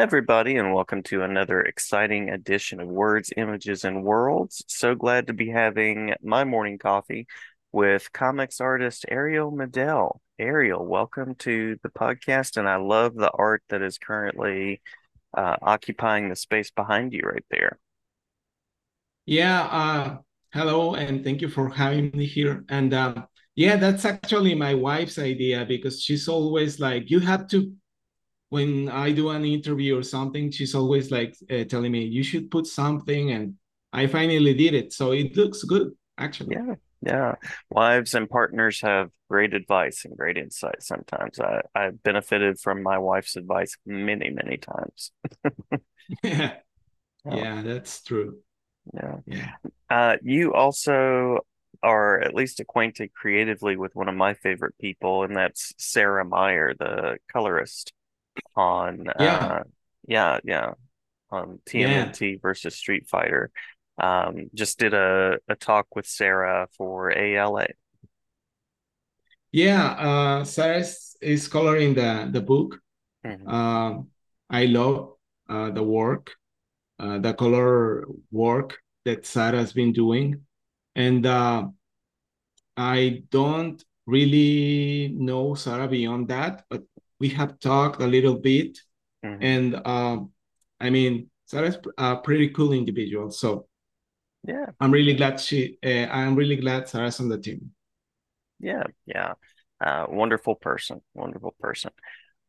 Everybody, and welcome to another exciting edition of Words, Images, and Worlds. So glad to be having my morning coffee with comics artist Ariel Medel. Ariel, welcome to the podcast, and I love the art that is currently uh, occupying the space behind you right there. Yeah, uh, hello, and thank you for having me here. And uh, yeah, that's actually my wife's idea because she's always like, you have to when I do an interview or something, she's always like uh, telling me you should put something, and I finally did it. So it looks good, actually. Yeah, yeah. Wives and partners have great advice and great insight. Sometimes I I've benefited from my wife's advice many many times. yeah, yeah, that's true. Yeah, yeah. Uh, you also are at least acquainted creatively with one of my favorite people, and that's Sarah Meyer, the colorist on Yeah, uh yeah yeah on yeah, TMNT versus Street Fighter. Um, just did a, a talk with Sarah for ALA. yeah. Uh, Sarah is, coloring the the book. hmm Um, I love uh, the work, uh, the color work that Sarah's been doing, and uh, I don't really know Sarah beyond that, but we have talked a little bit, hmm and um, I mean, Sarah's a pretty cool individual. So Yeah, I'm really glad she, uh, I'm really glad Sarah's on the team. yeah, yeah. Uh, wonderful person, wonderful person.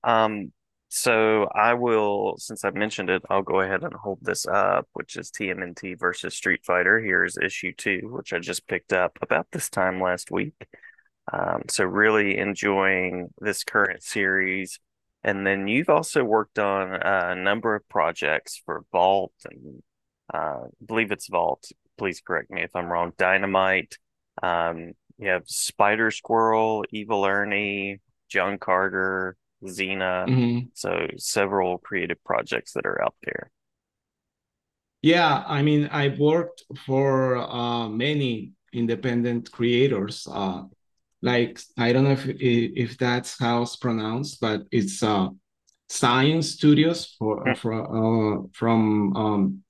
Um, so I will, since I've mentioned it, I'll go ahead and hold this up, which is TMNT versus Street Fighter. Here's issue two, which I just picked up about this time last week. Um, so really enjoying this current series. And then you've also worked on a number of projects for Vault and uh, I believe it's Vault. Please correct me if I'm wrong. Dynamite. Um, you have Spider Squirrel, Evil Ernie, John Carter, Xena. Mhm. So several creative projects that are out there. Yeah, I mean, I've worked for uh, many independent creators. Uh, like I don't know if if that's how it's pronounced, but it's uh, Science Studios for for uh, from um,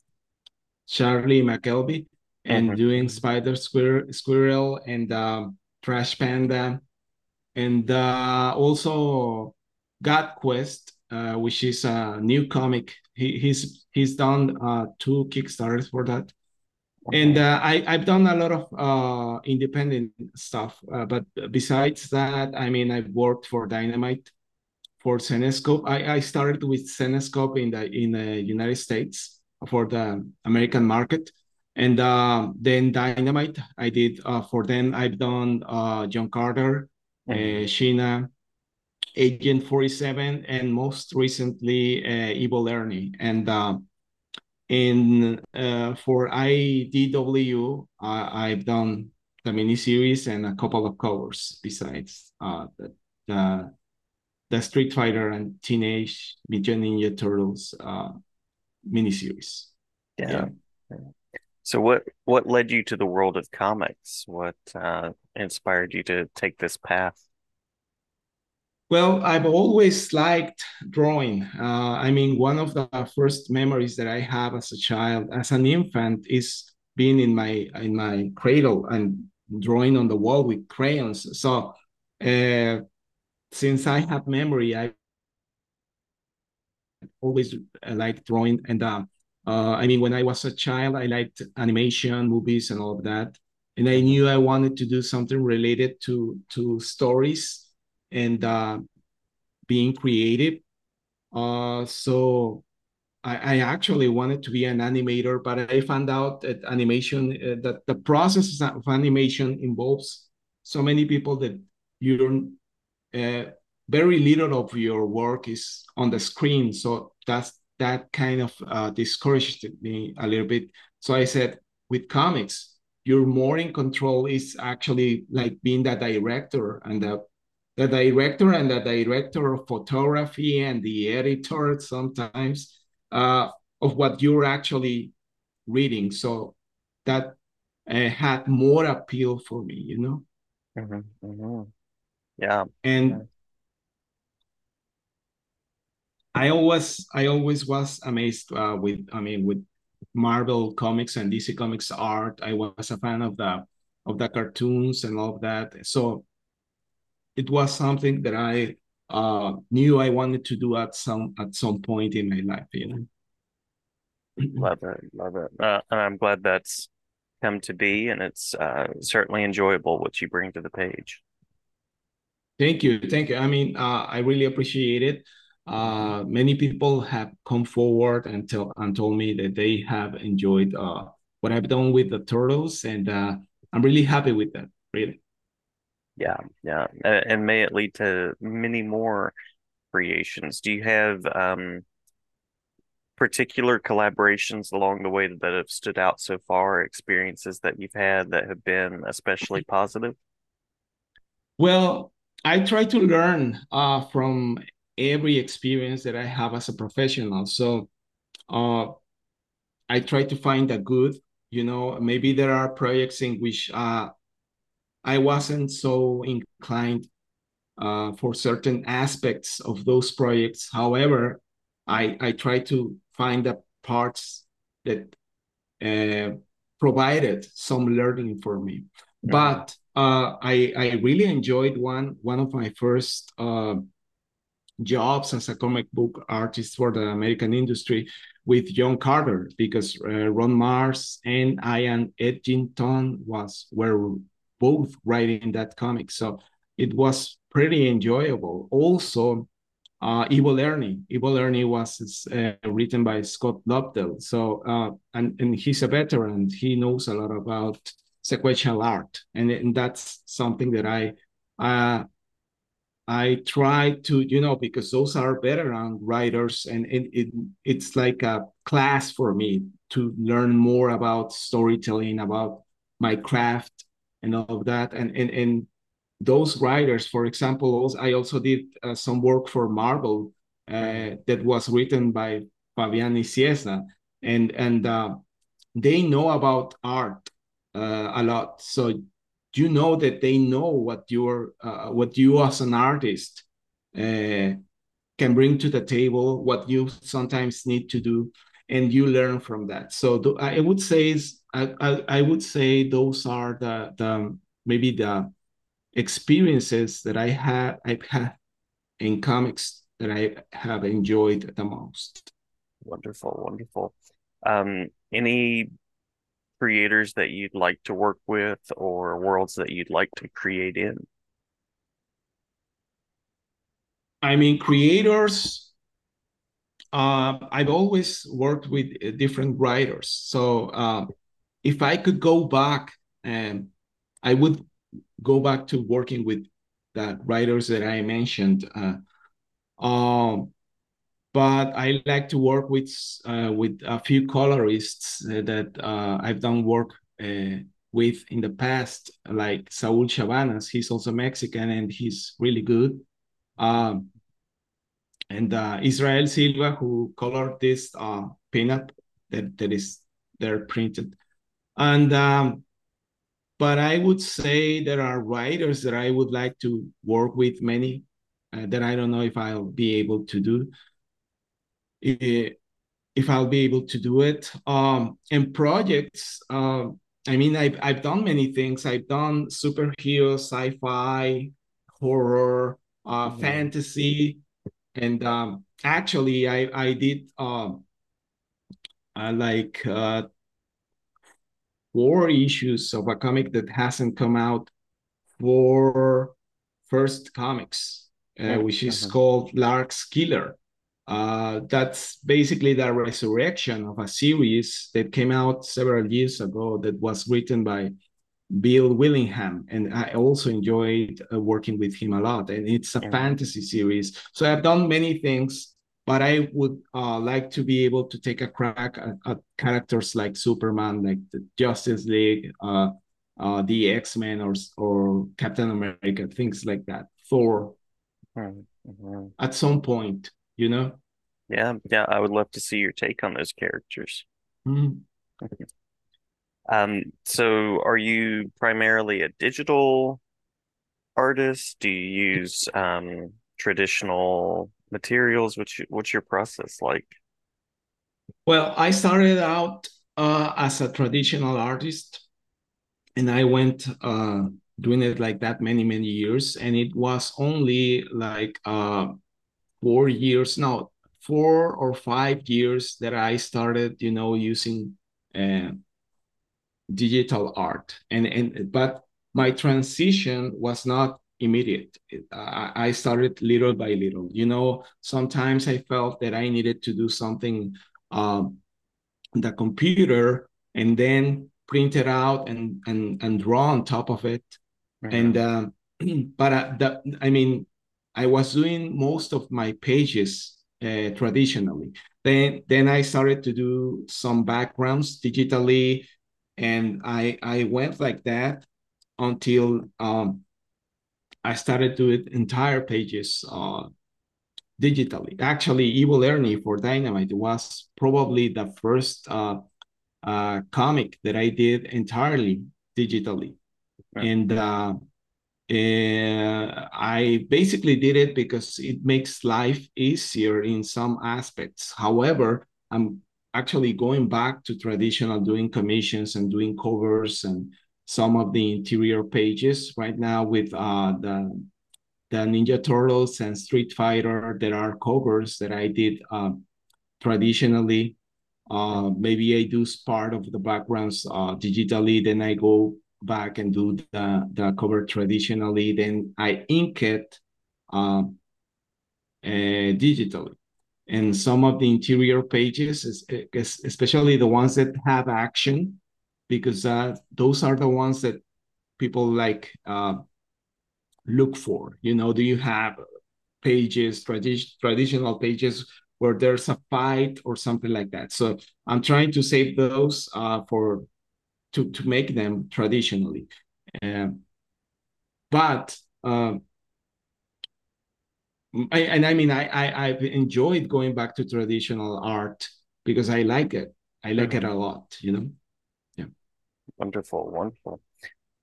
Charlie McKelvey and Mm-hmm. doing Spider Squirrel, Squirrel and um, Trash Panda, and uh, also God Quest, uh, which is a new comic. He, he's he's done uh, two Kickstarters for that, and uh, I I've done a lot of uh, independent stuff. Uh, but besides that, I mean, I've worked for Dynamite, for Zenescope. I, I started with Zenescope in the in the United States for the American market, and uh, then Dynamite. I did uh, for them. I've done uh, John Carter, Mm-hmm. uh, Sheena, Agent Forty Seven, and most recently uh, Evil Ernie. And in uh, for IDW, uh, I've done the miniseries and a couple of covers besides uh, the, the the Street Fighter and Teenage Mutant Ninja Turtles uh, miniseries. Yeah. Yeah. So what what led you to the world of comics? What uh, inspired you to take this path? Well, I've always liked drawing. Uh, I mean, one of the first memories that I have as a child, as an infant, is being in my in my cradle and drawing on the wall with crayons. So, uh, since I have memory, I always uh, liked drawing. And uh, uh, I mean, when I was a child, I liked animation, movies, and all of that. And I knew I wanted to do something related to to stories and uh, being creative. Uh, so I, I actually wanted to be an animator, but I found out that animation, uh, that the process of animation involves so many people that you don't uh, very little of your work is on the screen. So that's that kind of uh, discouraged me a little bit. So I said, with comics, you're more in control. Is actually like being the director and the the director and the director of photography and the editor sometimes uh, of what you're actually reading. So that uh, had more appeal for me, you know. hmm hmm Yeah. Yeah. And I always I always was amazed uh, with I mean with Marvel comics and DC comics art. I was a fan of the of the cartoons and all of that. So it was something that I uh, knew I wanted to do at some at some point in my life. You know. Love it, love it. Uh, and I'm glad that's come to be, and it's uh, certainly enjoyable what you bring to the page. Thank you, thank you. I mean, uh, I really appreciate it. Uh, many people have come forward and tell and told me that they have enjoyed uh, what I've done with the turtles, and uh, I'm really happy with that. Really. Yeah, yeah, and may it lead to many more creations. Do you have um, particular collaborations along the way that have stood out so far, experiences that you've had that have been especially positive? Well, I try to learn uh, from every experience that I have as a professional. So uh, I try to find a good, you know, maybe there are projects in which uh, I wasn't so inclined uh, for certain aspects of those projects. However, I, I try to find the parts that uh, provided some learning for me. Mm-hmm. But uh, I I really enjoyed one one of my first uh, jobs as a comic book artist for the American industry with John Carter because uh, Ron Marz and Ian Edginton was were both writing that comic, so it was pretty enjoyable. Also, uh, Evil Ernie. Evil Ernie was uh, written by Scott Lobdell. So, uh, and, and he's a veteran. He knows a lot about sequential art. And, and that's something that I, uh, I try to, you know, because those are veteran writers and it, it, it's like a class for me to learn more about storytelling, about my craft and all of that. And, and, and those writers, for example, I also did uh, some work for Marvel uh, that was written by Fabian Nicieza, and and uh, they know about art uh, a lot. So you know that they know what you're uh, what you as an artist uh, can bring to the table, what you sometimes need to do, and you learn from that. So I would say I, I, I would say those are the the maybe the experiences that I have I've had in comics that I have enjoyed the most. Wonderful, wonderful. Um, any creators that you'd like to work with or worlds that you'd like to create in? I mean, creators. Uh, I've always worked with different writers. So uh, if I could go back, um, I would go back to working with the writers that I mentioned. Uh, um, but I like to work with uh, with a few colorists that uh, I've done work uh, with in the past, like Saul Chabanas. He's also Mexican and he's really good. Um, and uh, Israel Silva, who colored this uh, pinup that, that is there printed. And um, but I would say there are writers that I would like to work with many uh, that I don't know if I'll be able to do. If if I'll be able to do it. Um, and projects, uh, I mean, I've, I've done many things. I've done superhero, sci-fi, horror, uh, mm-hmm. fantasy, and um, actually, I I did um, uh, like uh, four issues of a comic that hasn't come out for first comics, uh, which is uh-huh. called Lark's Killer. Uh, that's basically the resurrection of a series that came out several years ago that was written by Bill Willingham, and I also enjoyed uh, working with him a lot. And it's a yeah. fantasy series, so I've done many things but I would uh, like to be able to take a crack at, at characters like Superman, like the Justice League, uh, uh, the X Men, or or Captain America, things like that. Thor. Mm-hmm. At some point, you know. Yeah, yeah, I would love to see your take on those characters. Mm-hmm. um, so are you primarily a digital artist? Do you use um traditional materials? What's your, what's your process like? Well, I started out uh, as a traditional artist, and I went uh, doing it like that many many years, and it was only like uh, four years, no, four or five years that I started, you know, using uh, digital art, and and but my transition was not immediate. I, I started little by little. You know, sometimes I felt that I needed to do something um, the computer and then print it out and and and draw on top of it. Mm-hmm. And uh, but uh, the, I mean, I was doing most of my pages uh, traditionally. Then then I started to do some backgrounds digitally, and I I went like that until um, I started to do entire pages uh, digitally. Actually, Evil Ernie for Dynamite was probably the first uh, uh, comic that I did entirely digitally. Right. And uh, uh, I basically did it because it makes life easier in some aspects. However, I'm actually going back to traditional doing commissions and doing covers and some of the interior pages right now with uh, the the Ninja Turtles and Street Fighter. There are covers that I did uh, traditionally. Uh, maybe I do part of the backgrounds uh, digitally, then I go back and do the, the cover traditionally, then I ink it uh, uh, digitally. And some of the interior pages, especially the ones that have action, because uh, those are the ones that people like uh, look for? You know, do you have pages, tradi- traditional pages where there's a fight or something like that? So I'm trying to save those uh, for to to make them traditionally. Um, but um, I, and I mean, I, I I've enjoyed going back to traditional art because I like it. I like it a lot. You know. Yeah. Wonderful, wonderful.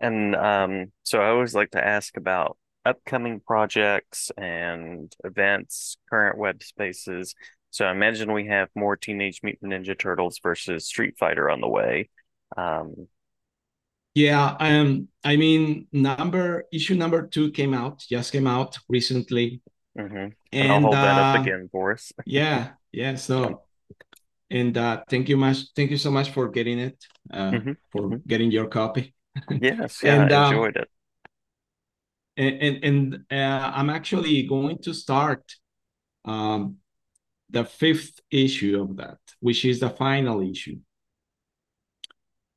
And um, so I always like to ask about upcoming projects and events, current web spaces. So I imagine we have more Teenage Mutant Ninja Turtles versus Street Fighter on the way. Um, yeah, um, I mean, number issue number two came out, just came out recently. Mm-hmm. And, and, I'll hold uh, that up uh, again for us. yeah, yeah. So, and uh, thank you much, thank you so much for getting it, uh, mm-hmm. for mm-hmm. getting your copy. Yes, yeah, and, I uh, enjoyed it. And and, and uh, I'm actually going to start um, the fifth issue of that, which is the final issue.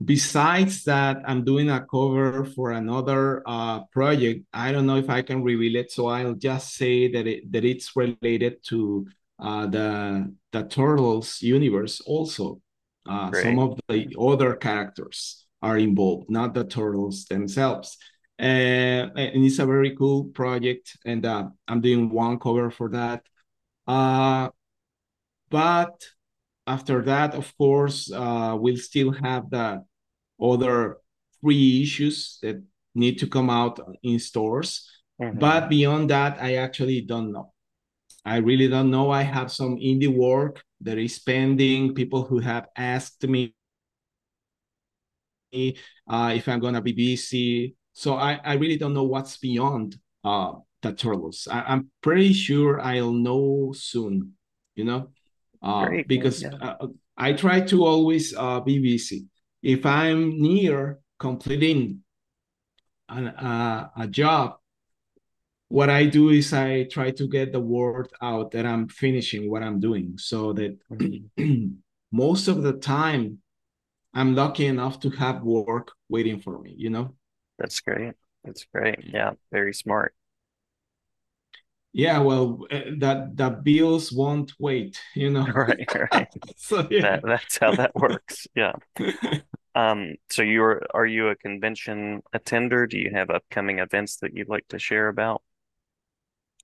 Besides that, I'm doing a cover for another uh, project. I don't know if I can reveal it, so I'll just say that it that it's related to uh, the the Turtles universe also. Uh, some of the other characters are involved, not the turtles themselves. Uh, and it's a very cool project, and uh, I'm doing one cover for that. Uh, but after that, of course, uh, we'll still have the other free issues that need to come out in stores. Mm-hmm. But beyond that, I actually don't know. I really don't know. I have some indie work that is pending. People who have asked me uh, if I'm gonna be busy. So I, I really don't know what's beyond uh, the turtles. I, am pretty sure I'll know soon, you know, uh, because yeah. uh, I try to always uh, be busy. If I'm near completing an, uh, a job, what I do is I try to get the word out that I'm finishing what I'm doing so that most of the time I'm lucky enough to have work waiting for me, you know? That's great. That's great. Yeah, very smart. Yeah, well, eh, that the bills won't wait, you know. Right, right. so yeah. That, that's how that works. Yeah. um, so you're are you a convention attender? Do you have upcoming events that you'd like to share about?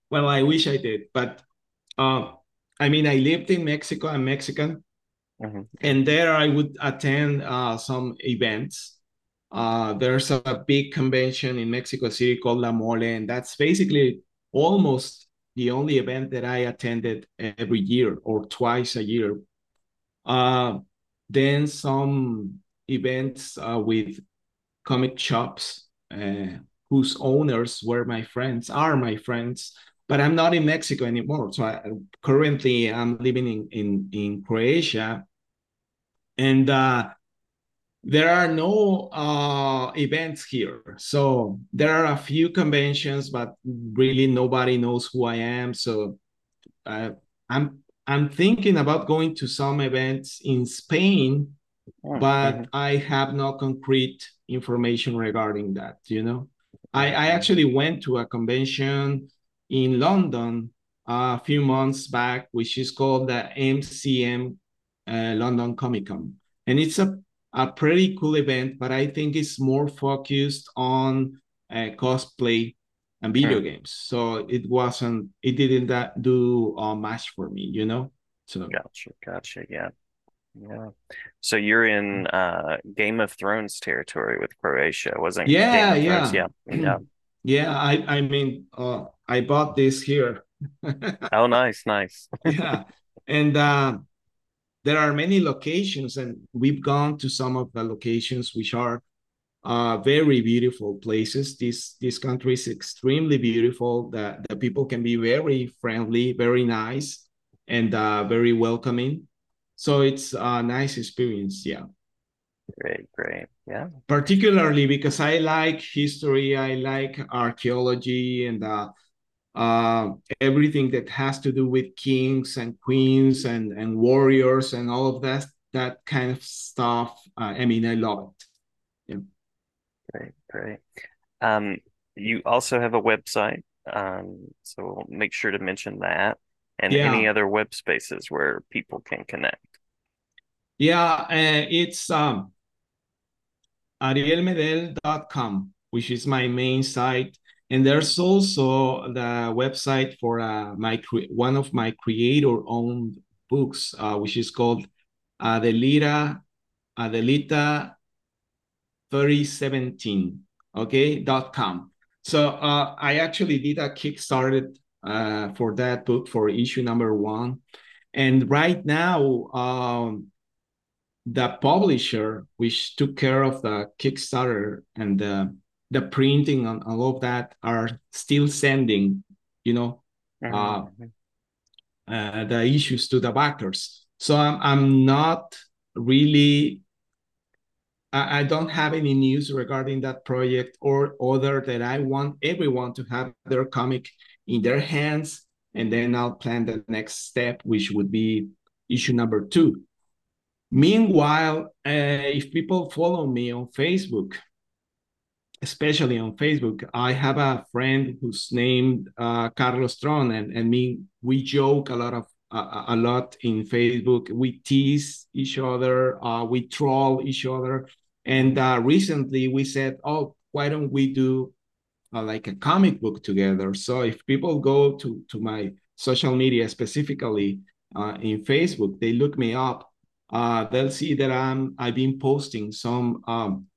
Well, I wish I did, but uh, I mean, I lived in Mexico. I'm Mexican, Mm-hmm. And there I would attend uh, some events. Uh, there's a big convention in Mexico City called La Mole, and that's basically almost the only event that I attended every year or twice a year. Uh, then some events uh, with comic shops uh, whose owners were my friends, are my friends, but I'm not in Mexico anymore. So I, currently I'm living in, in, in Croatia. And uh, there are no uh, events here. So there are a few conventions, but really nobody knows who I am. So uh, I'm I'm thinking about going to some events in Spain, oh, but mm-hmm. I have no concrete information regarding that. You know, I, I actually went to a convention in London a few months back, which is called the MCM uh, London Comic Con, and it's a a pretty cool event, but I think it's more focused on uh, cosplay and video hmm. games. So it wasn't, it didn't that do uh, much for me, you know. So gotcha, gotcha, yeah, yeah. So you're in uh, Game of Thrones territory with Croatia, wasn't? Yeah, yeah, yeah, yeah. Yeah, I, I mean, uh, I bought this here. oh, nice, nice. yeah, and uh, there are many locations, and we've gone to some of the locations which are uh, very beautiful places. This this country is extremely beautiful. The, the people can be very friendly, very nice, and uh, very welcoming. So it's a nice experience. Yeah. Great, great. Yeah. Particularly because I like history, I like archaeology, and uh, uh, everything that has to do with kings and queens and, and warriors and all of that that kind of stuff. Uh, I mean, I love it. Yeah. Great, great. Um, you also have a website, um, so we'll make sure to mention that and yeah. any other web spaces where people can connect. Yeah, uh, it's um, arielmedel.com, which is my main site and there's also the website for uh, my one of my creator-owned books, uh, which is called Adelita Adelita 3017, okay, dot com. So uh, I actually did a Kickstarter uh, for that book for issue number one. And right now, um, the publisher, which took care of the Kickstarter and the the printing and all of that are still sending, you know, mm-hmm. uh, uh, the issues to the backers. So I'm, I'm not really, I, I don't have any news regarding that project or other that I want everyone to have their comic in their hands. And then I'll plan the next step, which would be issue number two. Meanwhile, uh, if people follow me on Facebook, especially on Facebook, I have a friend who's named uh, Carlos Tron, and, and me, we joke a lot of uh, a lot in Facebook. We tease each other, uh, we troll each other, and uh, recently we said, "Oh, why don't we do uh, like a comic book together?" So if people go to to my social media, specifically uh, in Facebook, they look me up. They'll see that I'm I've been posting some um,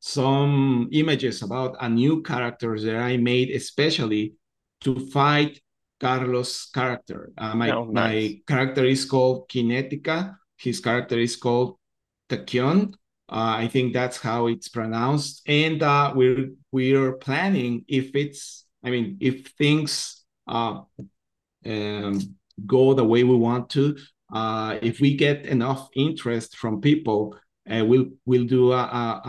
some images about a new character that I made especially to fight Carlos' character. Uh, my, oh, nice. my character is called Kinetica. His character is called Takion. Uh, I think that's how it's pronounced. And uh, we're we're planning if it's, I mean, if things uh, um, go the way we want to, uh, if we get enough interest from people, uh, we'll we'll do a, a,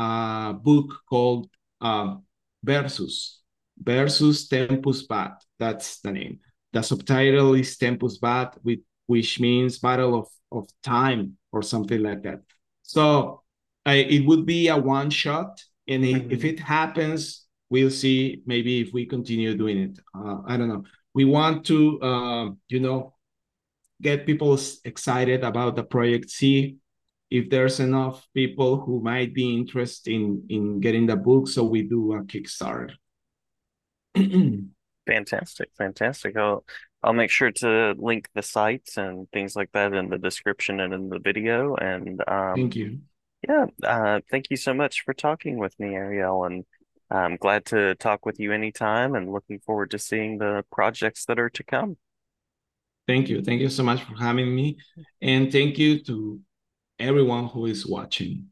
a book called uh, Versus Versus Tempus Bat. That's the name. The subtitle is Tempus Bat, with which means Battle of of Time or something like that. So uh, it would be a one shot, and mm-hmm. if it happens, we'll see. Maybe if we continue doing it, uh, I don't know. We want to, uh, you know, get people excited about the project. See if there's enough people who might be interested in in getting the book so we do a kickstarter fantastic fantastic i'll i'll make sure to link the sites and things like that in the description and in the video and um thank you yeah uh thank you so much for talking with me ariel and I'm glad to talk with you anytime and looking forward to seeing the projects that are to come. Thank you. Thank you so much for having me. And thank you to everyone who is watching.